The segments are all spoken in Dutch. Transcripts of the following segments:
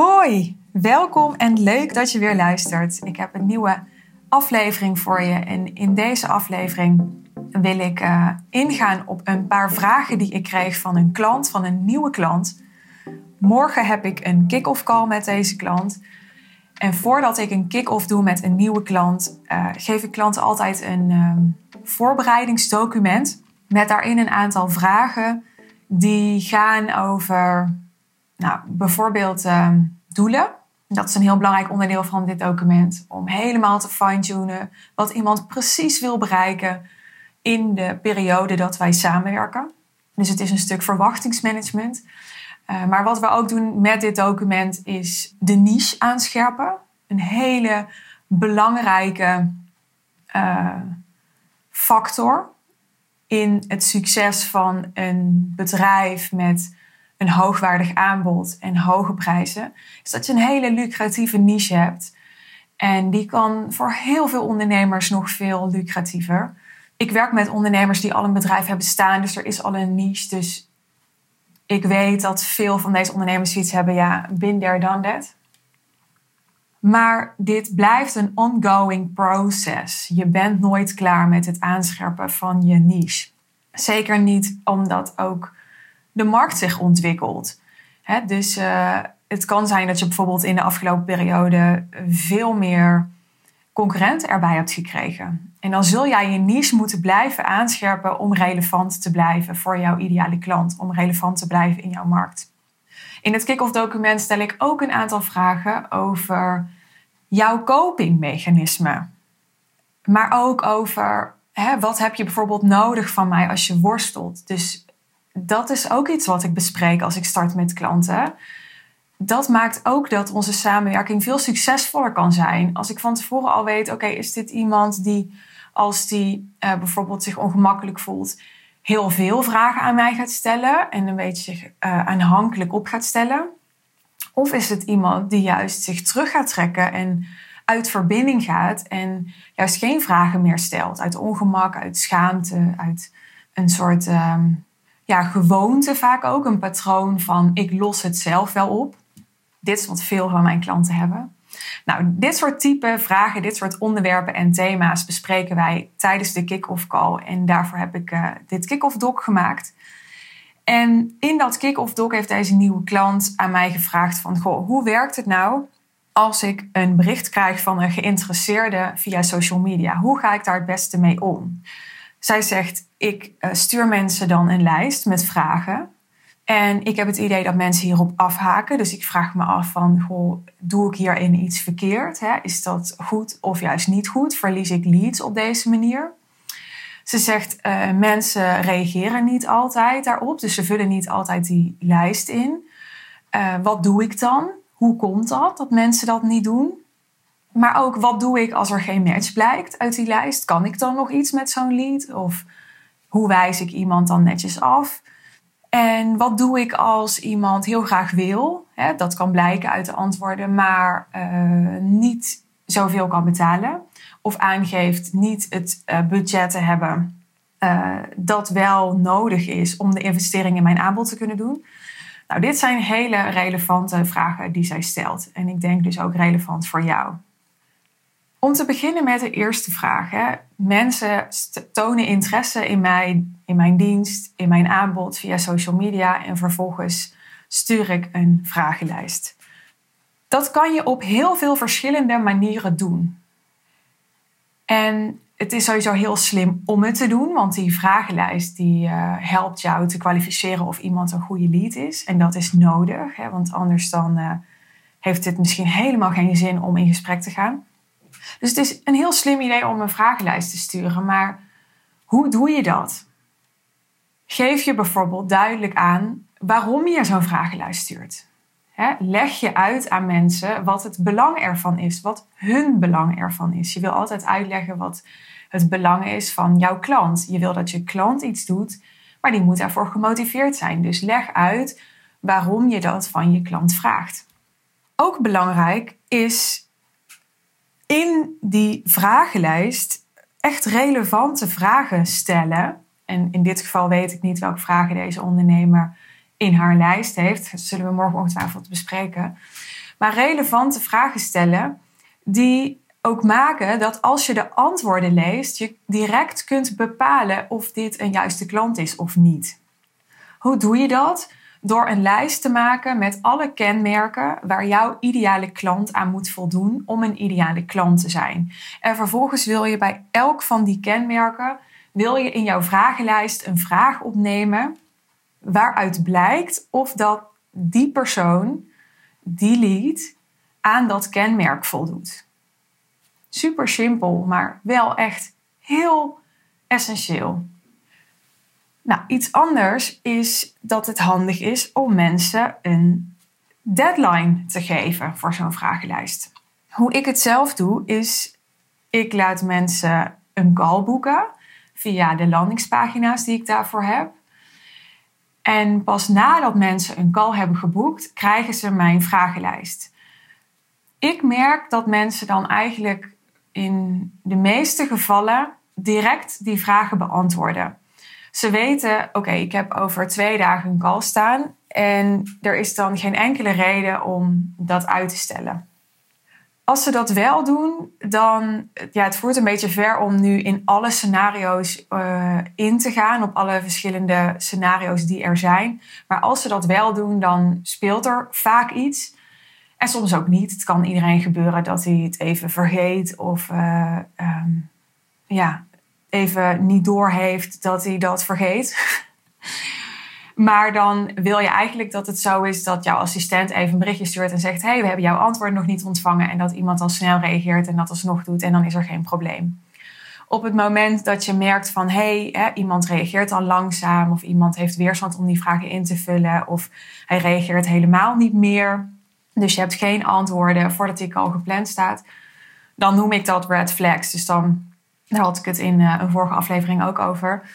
Hoi, welkom en leuk dat je weer luistert. Ik heb een nieuwe aflevering voor je en in deze aflevering wil ik uh, ingaan op een paar vragen die ik kreeg van een klant, van een nieuwe klant. Morgen heb ik een kick-off call met deze klant. En voordat ik een kick-off doe met een nieuwe klant, uh, geef ik klanten altijd een uh, voorbereidingsdocument met daarin een aantal vragen die gaan over nou, bijvoorbeeld uh, doelen. Dat is een heel belangrijk onderdeel van dit document. Om helemaal te fine-tunen wat iemand precies wil bereiken in de periode dat wij samenwerken. Dus het is een stuk verwachtingsmanagement. Uh, maar wat we ook doen met dit document is de niche aanscherpen. Een hele belangrijke uh, factor in het succes van een bedrijf met een hoogwaardig aanbod en hoge prijzen, is dat je een hele lucratieve niche hebt. En die kan voor heel veel ondernemers nog veel lucratiever. Ik werk met ondernemers die al een bedrijf hebben staan, dus er is al een niche. Dus ik weet dat veel van deze ondernemers iets hebben, ja, been there, done that. Maar dit blijft een ongoing proces. Je bent nooit klaar met het aanscherpen van je niche. Zeker niet omdat ook de markt zich ontwikkelt. dus uh, het kan zijn dat je bijvoorbeeld in de afgelopen periode veel meer concurrenten erbij hebt gekregen. En dan zul jij je niche moeten blijven aanscherpen om relevant te blijven voor jouw ideale klant, om relevant te blijven in jouw markt. In het kick-off document stel ik ook een aantal vragen over jouw copingmechanisme. Maar ook over hè, wat heb je bijvoorbeeld nodig van mij als je worstelt. Dus dat is ook iets wat ik bespreek als ik start met klanten. Dat maakt ook dat onze samenwerking veel succesvoller kan zijn. Als ik van tevoren al weet, oké, is dit iemand die als die uh, bijvoorbeeld zich ongemakkelijk voelt, heel veel vragen aan mij gaat stellen en een beetje zich uh, aanhankelijk op gaat stellen? Of is het iemand die juist zich terug gaat trekken en uit verbinding gaat en juist geen vragen meer stelt? Uit ongemak, uit schaamte, uit een soort uh, ja, gewoonte vaak ook. Een patroon van ik los het zelf wel op. Dit is wat veel van mijn klanten hebben. Nou, dit soort type vragen, dit soort onderwerpen en thema's bespreken wij tijdens de kick-off call. En daarvoor heb ik uh, dit kick-off doc gemaakt. En in dat kick-off doc heeft deze nieuwe klant aan mij gevraagd van... Goh, hoe werkt het nou als ik een bericht krijg van een geïnteresseerde via social media? Hoe ga ik daar het beste mee om? Zij zegt, ik uh, stuur mensen dan een lijst met vragen. En ik heb het idee dat mensen hierop afhaken. Dus ik vraag me af van, goh, doe ik hierin iets verkeerd? Hè? Is dat goed of juist niet goed? Verlies ik leads op deze manier? Ze zegt, uh, mensen reageren niet altijd daarop. Dus ze vullen niet altijd die lijst in. Uh, wat doe ik dan? Hoe komt dat, dat mensen dat niet doen? Maar ook, wat doe ik als er geen match blijkt uit die lijst? Kan ik dan nog iets met zo'n lead? Of hoe wijs ik iemand dan netjes af? En wat doe ik als iemand heel graag wil? Hè, dat kan blijken uit de antwoorden, maar uh, niet zoveel kan betalen. Of aangeeft niet het uh, budget te hebben uh, dat wel nodig is om de investering in mijn aanbod te kunnen doen. Nou, dit zijn hele relevante vragen die zij stelt. En ik denk dus ook relevant voor jou. Om te beginnen met de eerste vraag. Hè. Mensen tonen interesse in mij, in mijn dienst, in mijn aanbod via social media en vervolgens stuur ik een vragenlijst. Dat kan je op heel veel verschillende manieren doen. En het is sowieso heel slim om het te doen, want die vragenlijst die uh, helpt jou te kwalificeren of iemand een goede lead is. En dat is nodig, hè, want anders dan uh, heeft het misschien helemaal geen zin om in gesprek te gaan. Dus het is een heel slim idee om een vragenlijst te sturen, maar hoe doe je dat? Geef je bijvoorbeeld duidelijk aan waarom je zo'n vragenlijst stuurt. leg je uit aan mensen wat het belang ervan is, wat hun belang ervan is. Je wil altijd uitleggen wat het belang is van jouw klant. Je wil dat je klant iets doet, maar die moet daarvoor gemotiveerd zijn. Dus leg uit waarom je dat van je klant vraagt. Ook belangrijk is in die vragenlijst echt relevante vragen stellen. En in dit geval weet ik niet welke vragen deze ondernemer in haar lijst heeft. Dat zullen we morgen ongetwijfeld bespreken. maar relevante vragen stellen die ook maken dat als je de antwoorden leest, je direct kunt bepalen of dit een juiste klant is of niet. Hoe doe je dat? Door een lijst te maken met alle kenmerken waar jouw ideale klant aan moet voldoen om een ideale klant te zijn. En vervolgens wil je bij elk van die kenmerken wil je in jouw vragenlijst een vraag opnemen waaruit blijkt of dat die persoon, die lead, aan dat kenmerk voldoet. Super simpel, maar wel echt heel essentieel. Nou, iets anders is dat het handig is om mensen een deadline te geven voor zo'n vragenlijst. Hoe ik het zelf doe, is ik laat mensen een call boeken via de landingspagina's die ik daarvoor heb. En pas nadat mensen een call hebben geboekt, krijgen ze mijn vragenlijst. Ik merk dat mensen dan eigenlijk in de meeste gevallen direct die vragen beantwoorden. Ze weten, oké, ik heb over twee dagen een call staan en er is dan geen enkele reden om dat uit te stellen. Als ze dat wel doen, dan ja, het voert een beetje ver om nu in alle scenario's uh, in te gaan, op alle verschillende scenario's die er zijn. Maar als ze dat wel doen, dan speelt er vaak iets. En soms ook niet. Het kan iedereen gebeuren dat hij het even vergeet of uh, um, ja, even niet doorheeft dat hij dat vergeet. Maar dan wil je eigenlijk dat het zo is dat jouw assistent even een berichtje stuurt en zegt: hey, we hebben jouw antwoord nog niet ontvangen. En dat iemand dan snel reageert en dat alsnog doet. En dan is er geen probleem. Op het moment dat je merkt van hé, hey, iemand reageert al langzaam of iemand heeft weerstand om die vragen in te vullen of hij reageert helemaal niet meer. Dus je hebt geen antwoorden voordat die al gepland staat. Dan noem ik dat red flags. Dus dan, daar had ik het in eh, een vorige aflevering ook over.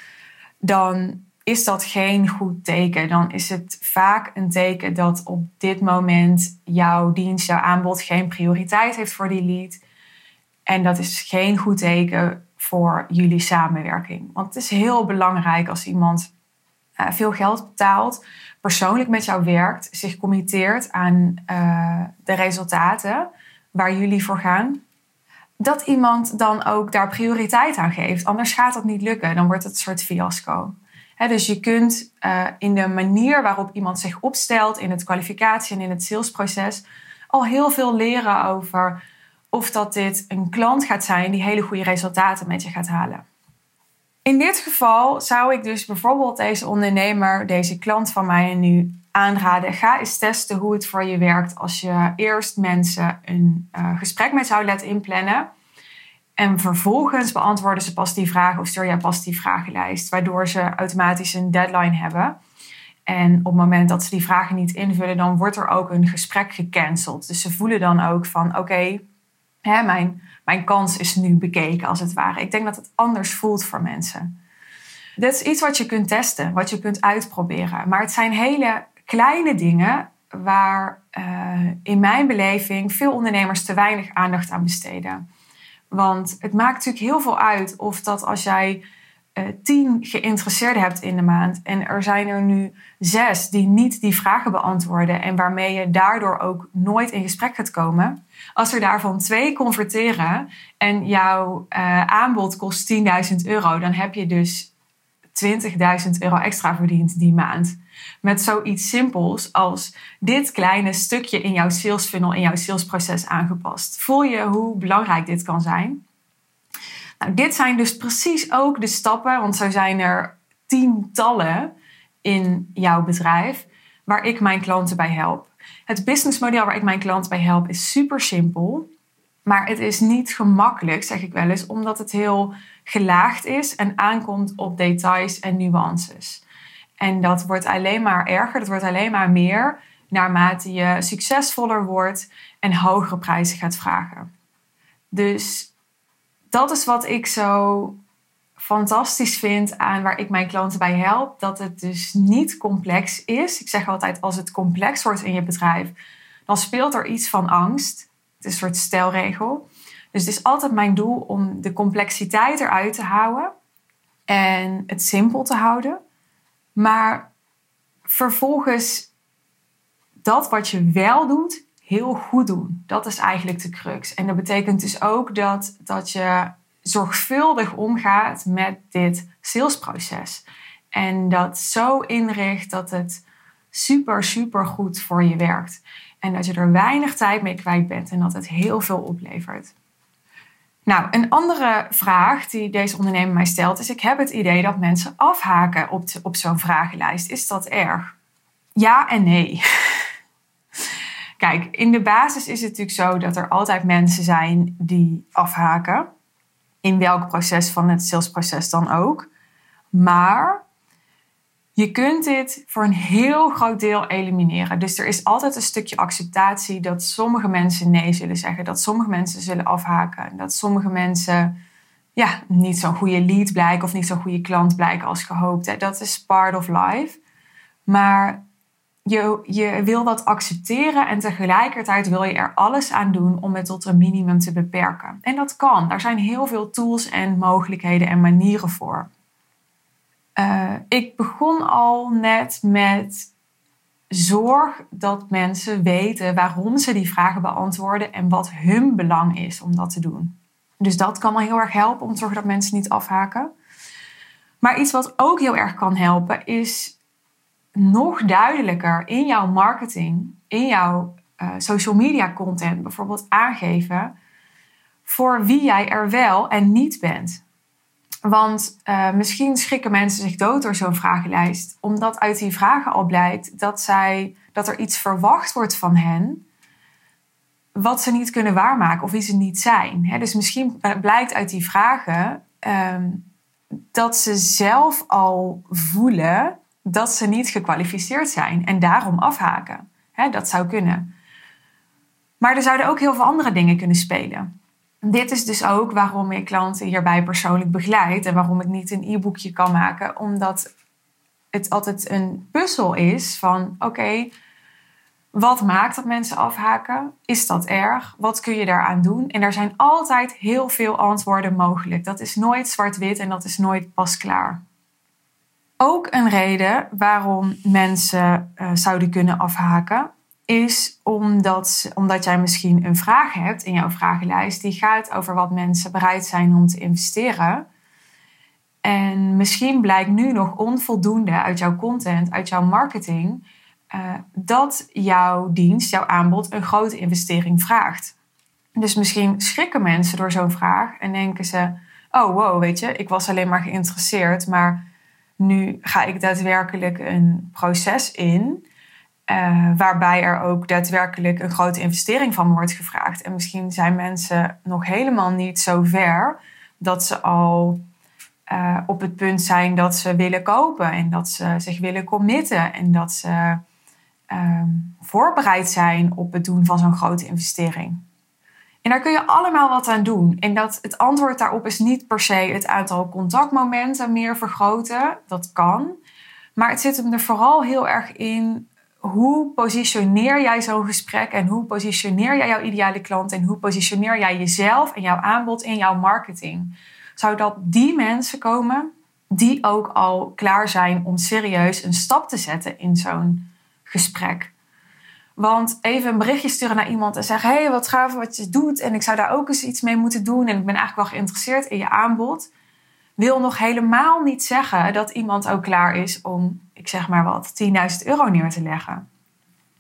Dan is dat geen goed teken. Dan is het vaak een teken dat op dit moment jouw dienst, jouw aanbod geen prioriteit heeft voor die lead. En dat is geen goed teken voor jullie samenwerking. Want het is heel belangrijk als iemand uh, veel geld betaalt, persoonlijk met jou werkt, zich committeert aan uh, de resultaten waar jullie voor gaan. Dat iemand dan ook daar prioriteit aan geeft. Anders gaat dat niet lukken. Dan wordt het een soort fiasco dus je kunt uh, in de manier waarop iemand zich opstelt in het kwalificatie en in het salesproces al heel veel leren over of dat dit een klant gaat zijn die hele goede resultaten met je gaat halen. In dit geval zou ik dus bijvoorbeeld deze ondernemer, deze klant van mij nu aanraden. Ga eens testen hoe het voor je werkt als je eerst mensen een uh, gesprek met zou laten inplannen. En vervolgens beantwoorden ze pas die vragen of stuur jij pas die vragenlijst, waardoor ze automatisch een deadline hebben. En op het moment dat ze die vragen niet invullen, dan wordt er ook een gesprek gecanceld. Dus ze voelen dan ook van oké, mijn, mijn kans is nu bekeken als het ware. Ik denk dat het anders voelt voor mensen. Dit is iets wat je kunt testen, wat je kunt uitproberen. Maar het zijn hele kleine dingen waar uh, in mijn beleving veel ondernemers te weinig aandacht aan besteden. Want het maakt natuurlijk heel veel uit of dat als jij uh, tien geïnteresseerden hebt in de maand en er zijn er nu zes die niet die vragen beantwoorden en waarmee je daardoor ook nooit in gesprek gaat komen. Als er daarvan twee converteren en jouw uh, aanbod kost 10.000 euro, dan heb je dus 20.000 euro extra verdiend die maand. Met zoiets simpels als dit kleine stukje in jouw sales funnel, in jouw salesproces aangepast. Voel je hoe belangrijk dit kan zijn? Nou, dit zijn dus precies ook de stappen, want zo zijn er tientallen in jouw bedrijf waar ik mijn klanten bij help. Het businessmodel waar ik mijn klanten bij help is super simpel. Maar het is niet gemakkelijk, zeg ik wel eens, omdat het heel gelaagd is en aankomt op details en nuances. En dat wordt alleen maar erger, dat wordt alleen maar meer naarmate je succesvoller wordt en hogere prijzen gaat vragen. Dus dat is wat ik zo fantastisch vind aan waar ik mijn klanten bij help. Dat het dus niet complex is. Ik zeg altijd, als het complex wordt in je bedrijf, dan speelt er iets van angst. Het is een soort stelregel. Dus het is altijd mijn doel om de complexiteit eruit te houden en het simpel te houden. Maar vervolgens dat wat je wel doet, heel goed doen. Dat is eigenlijk de crux. En dat betekent dus ook dat, dat je zorgvuldig omgaat met dit salesproces. En dat zo inricht dat het super, super goed voor je werkt. En dat je er weinig tijd mee kwijt bent en dat het heel veel oplevert. Nou, een andere vraag die deze ondernemer mij stelt is: ik heb het idee dat mensen afhaken op, op zo'n vragenlijst. Is dat erg? Ja en nee. Kijk, in de basis is het natuurlijk zo dat er altijd mensen zijn die afhaken. In welk proces van het salesproces dan ook. Maar je kunt dit voor een heel groot deel elimineren. Dus er is altijd een stukje acceptatie dat sommige mensen nee zullen zeggen, dat sommige mensen zullen afhaken, dat sommige mensen ja, niet zo'n goede lead blijken of niet zo'n goede klant blijken als gehoopt. Dat is part of life. Maar je, je wil dat accepteren en tegelijkertijd wil je er alles aan doen om het tot een minimum te beperken. En dat kan. Daar zijn heel veel tools en mogelijkheden en manieren voor. Uh, ik begon al net met zorg dat mensen weten waarom ze die vragen beantwoorden en wat hun belang is om dat te doen. Dus dat kan al heel erg helpen om te zorgen dat mensen niet afhaken. Maar iets wat ook heel erg kan helpen is nog duidelijker in jouw marketing, in jouw uh, social media content bijvoorbeeld aangeven voor wie jij er wel en niet bent. Want uh, misschien schrikken mensen zich dood door zo'n vragenlijst, omdat uit die vragen al blijkt dat, zij, dat er iets verwacht wordt van hen wat ze niet kunnen waarmaken of wie ze niet zijn. dus misschien blijkt uit die vragen um, dat ze zelf al voelen dat ze niet gekwalificeerd zijn en daarom afhaken. dat zou kunnen. Maar er zouden ook heel veel andere dingen kunnen spelen. Dit is dus ook waarom ik klanten hierbij persoonlijk begeleid en waarom ik niet een e-boekje kan maken, omdat het altijd een puzzel is van oké, wat maakt dat mensen afhaken? Is dat erg? Wat kun je daaraan doen? En er zijn altijd heel veel antwoorden mogelijk. Dat is nooit zwart-wit en dat is nooit pas klaar. Ook een reden waarom mensen uh, zouden kunnen afhaken is omdat, omdat jij misschien een vraag hebt in jouw vragenlijst die gaat over wat mensen bereid zijn om te investeren. En misschien blijkt nu nog onvoldoende uit jouw content, uit jouw marketing, uh, dat jouw dienst, jouw aanbod een grote investering vraagt. Dus misschien schrikken mensen door zo'n vraag en denken ze: Oh, wow, weet je, ik was alleen maar geïnteresseerd, maar nu ga ik daadwerkelijk een proces in uh, waarbij er ook daadwerkelijk een grote investering van wordt gevraagd. En misschien zijn mensen nog helemaal niet zo ver dat ze al uh, op het punt zijn dat ze willen kopen en dat ze zich willen committen en dat ze uh, voorbereid zijn op het doen van zo'n grote investering. En daar kun je allemaal wat aan doen. En dat, het antwoord daarop is niet per se het aantal contactmomenten meer vergroten. Dat kan. Maar het zit hem er vooral heel erg in hoe positioneer jij zo'n gesprek en hoe positioneer jij jouw ideale klant en hoe positioneer jij jezelf en jouw aanbod in jouw marketing? Zodat die mensen komen die ook al klaar zijn om serieus een stap te zetten in zo'n gesprek. Want even een berichtje sturen naar iemand en zeggen: hey, wat gaaf wat je doet en ik zou daar ook eens iets mee moeten doen en ik ben eigenlijk wel geïnteresseerd in je aanbod. Wil nog helemaal niet zeggen dat iemand ook klaar is om ik zeg maar wat, 10.000 euro neer te leggen.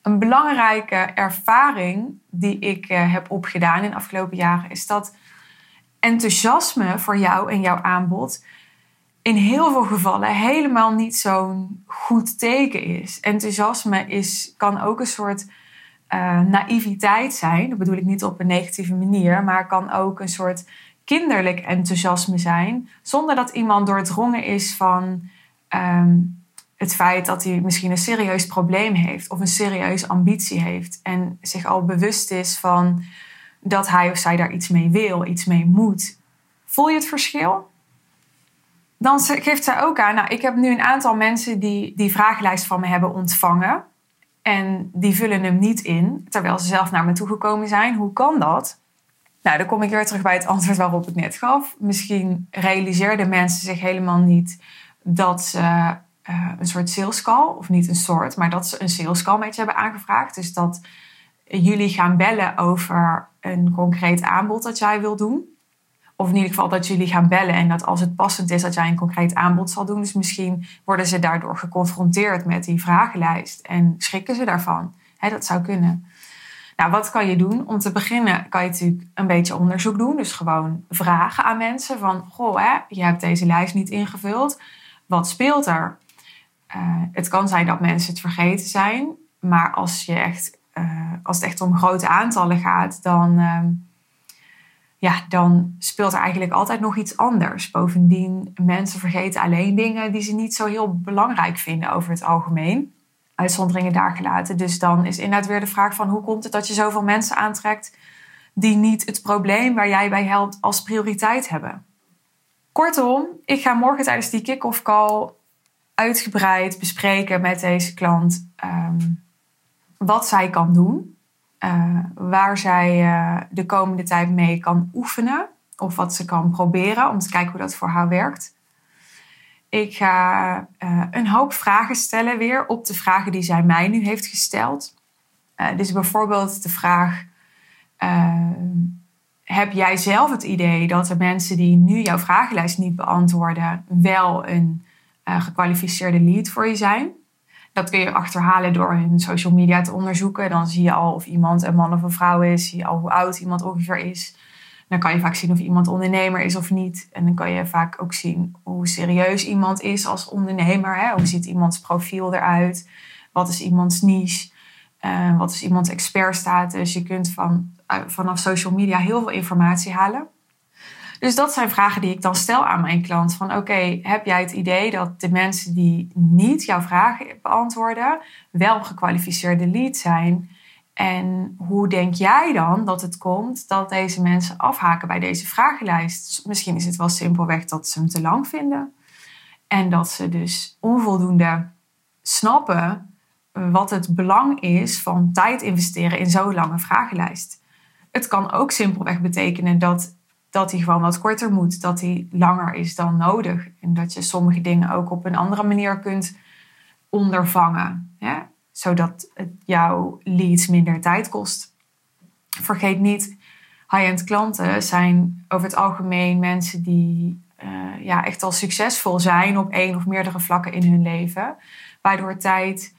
Een belangrijke ervaring die ik eh, heb opgedaan in de afgelopen jaren is dat enthousiasme voor jou en jouw aanbod in heel veel gevallen helemaal niet zo'n goed teken is. Enthousiasme is, kan ook een soort uh, naïviteit zijn. Dat bedoel ik niet op een negatieve manier, maar kan ook een soort kinderlijk enthousiasme zijn, zonder dat iemand doordrongen is van ehm, het feit dat hij misschien een serieus probleem heeft of een serieuze ambitie heeft en zich al bewust is van dat hij of zij daar iets mee wil, iets mee moet. Voel je het verschil? Dan geeft zij ook aan, nou, ik heb nu een aantal mensen die die vragenlijst van me hebben ontvangen en die vullen hem niet in, terwijl ze zelf naar me toegekomen zijn. Hoe kan dat? Nou, dan kom ik weer terug bij het antwoord waarop ik net gaf. Misschien realiseerden mensen zich helemaal niet dat ze uh, een soort sales call, of niet een soort, maar dat ze een sales call met je hebben aangevraagd. Dus dat jullie gaan bellen over een concreet aanbod dat jij wil doen. Of in ieder geval dat jullie gaan bellen en dat als het passend is dat jij een concreet aanbod zal doen. Dus misschien worden ze daardoor geconfronteerd met die vragenlijst en schrikken ze daarvan. dat zou kunnen. Nou, wat kan je doen? Om te beginnen kan je natuurlijk een beetje onderzoek doen. Dus gewoon vragen aan mensen van... Goh, hè, je hebt deze lijst niet ingevuld. Wat speelt er? Uh, het kan zijn dat mensen het vergeten zijn. Maar als, je echt, uh, als het echt om grote aantallen gaat... dan, uh, ja, dan speelt er eigenlijk altijd nog iets anders. Bovendien, mensen vergeten alleen dingen... die ze niet zo heel belangrijk vinden over het algemeen uitzonderingen daar gelaten. Dus dan is inderdaad weer de vraag van hoe komt het dat je zoveel mensen aantrekt die niet het probleem waar jij bij helpt als prioriteit hebben. Kortom, ik ga morgen tijdens die kick-off call uitgebreid bespreken met deze klant ehm, wat zij kan doen, uh, waar zij uh, de komende tijd mee kan oefenen of wat ze kan proberen om te kijken hoe dat voor haar werkt. Ik ga uh, een hoop vragen stellen weer op de vragen die zij mij nu heeft gesteld. Uh, dus bijvoorbeeld de vraag: uh, heb jij zelf het idee dat de mensen die nu jouw vragenlijst niet beantwoorden, wel een gekwalificeerde lead voor je zijn? Dat kun je achterhalen door hun social media te onderzoeken. Dan zie je al of iemand een man of een vrouw is, zie je al hoe oud iemand ongeveer is. Dan kan je vaak zien of iemand ondernemer is of niet. En dan kan je vaak ook zien hoe serieus iemand is als ondernemer. Hè? Hoe ziet iemands profiel eruit? Wat is iemands niche? Uh, wat is iemands expertstatus? Je kunt van, uh, vanaf social media heel veel informatie halen. Dus dat zijn vragen die ik dan stel aan mijn klant. Van oké, heb jij het idee dat de mensen die niet jouw vragen beantwoorden, wel gekwalificeerde lead zijn? En hoe denk jij dan dat het komt dat deze mensen afhaken bij deze vragenlijst? Misschien is het wel simpelweg dat ze hem te lang vinden. En dat ze dus onvoldoende snappen wat het belang is van tijd investeren in zo'n lange vragenlijst. Het kan ook simpelweg betekenen dat, dat hij gewoon wat korter moet, dat hij langer is dan nodig. En dat je sommige dingen ook op een andere manier kunt ondervangen. Zodat het jouw leads minder tijd kost. Vergeet niet, high-end klanten zijn over het algemeen mensen die uh, ja, echt al succesvol zijn op één of meerdere vlakken in hun leven, waardoor tijd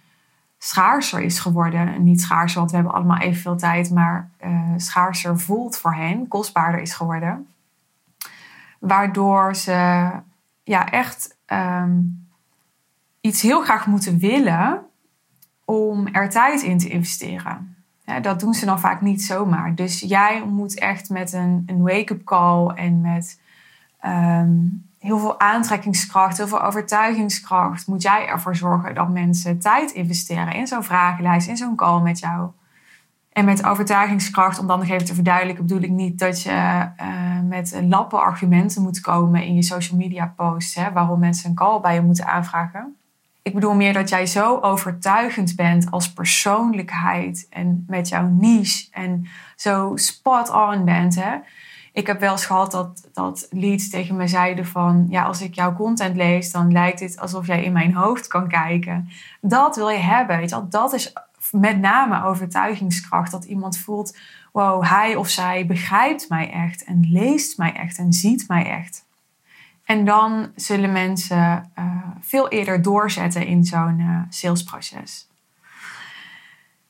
schaarser is geworden. Niet schaarser, want we hebben allemaal evenveel tijd, maar uh, schaarser voelt voor hen, kostbaarder is geworden. Waardoor ze ja, echt um, iets heel graag moeten willen om er tijd in te investeren. dat doen ze dan vaak niet zomaar. Dus jij moet echt met een, een wake-up call en met ehm, heel veel aantrekkingskracht, heel veel overtuigingskracht, moet jij ervoor zorgen dat mensen tijd investeren in zo'n vragenlijst, in zo'n call met jou. En met overtuigingskracht, om dan nog even te verduidelijken, bedoel ik niet dat je uh, met lappen argumenten moet komen in je social media posts, hè, waarom mensen een call bij je moeten aanvragen. Ik bedoel meer dat jij zo overtuigend bent als persoonlijkheid en met jouw niche en zo spot on bent. Hè? Ik heb wel eens gehad dat, dat leads tegen me zeiden van... ja, als ik jouw content lees, dan lijkt het alsof jij in mijn hoofd kan kijken. Dat wil je hebben, weet Dat is met name overtuigingskracht. Dat iemand voelt, wow, hij of zij begrijpt mij echt... en leest mij echt en ziet mij echt. En dan zullen mensen uh, veel eerder doorzetten in zo'n uh, salesproces.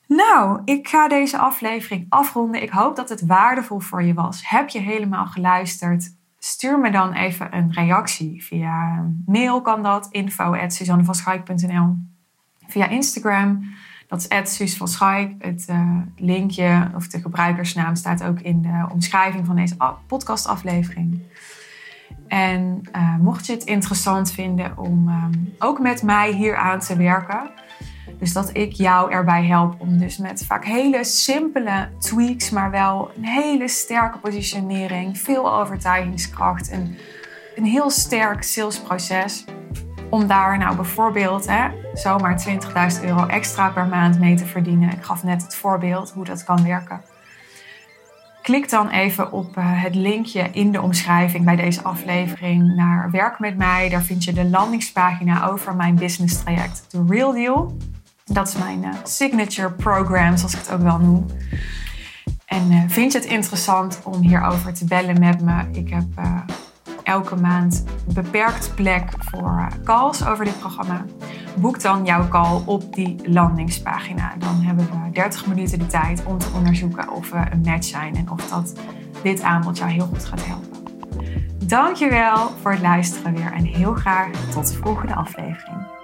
Nou, ik ga deze aflevering afronden. Ik hoop dat het waardevol voor je was. Heb je helemaal geluisterd? Stuur me dan even een reactie. Via mail kan dat, info.suzannevanschaik.nl Via Instagram, dat is Suus. Het linkje of de gebruikersnaam staat ook in de omschrijving van deze podcastaflevering. En uh, mocht je het interessant vinden om um, ook met mij hier aan te werken. Dus dat ik jou erbij help om dus met vaak hele simpele tweaks, maar wel een hele sterke positionering, veel overtuigingskracht en een heel sterk salesproces. Om daar nou bijvoorbeeld hè, zomaar 20.000 euro extra per maand mee te verdienen. Ik gaf net het voorbeeld hoe dat kan werken. Klik dan even op eh, het linkje in de omschrijving bij deze aflevering naar Werk met mij. Daar vind je de landingspagina over mijn business traject The Real Deal. Dat is mijn signature program, zoals ik het ook wel noem. En vind je het interessant om hierover te bellen met me? Ik heb elke maand beperkt plek voor calls over dit programma. Boek dan jouw call op die landingspagina. Dan hebben we 30 minuten de tijd om te onderzoeken of we een match zijn en of dat dit aanbod jou heel goed gaat helpen. Dankjewel voor het luisteren weer en heel graag tot de volgende aflevering.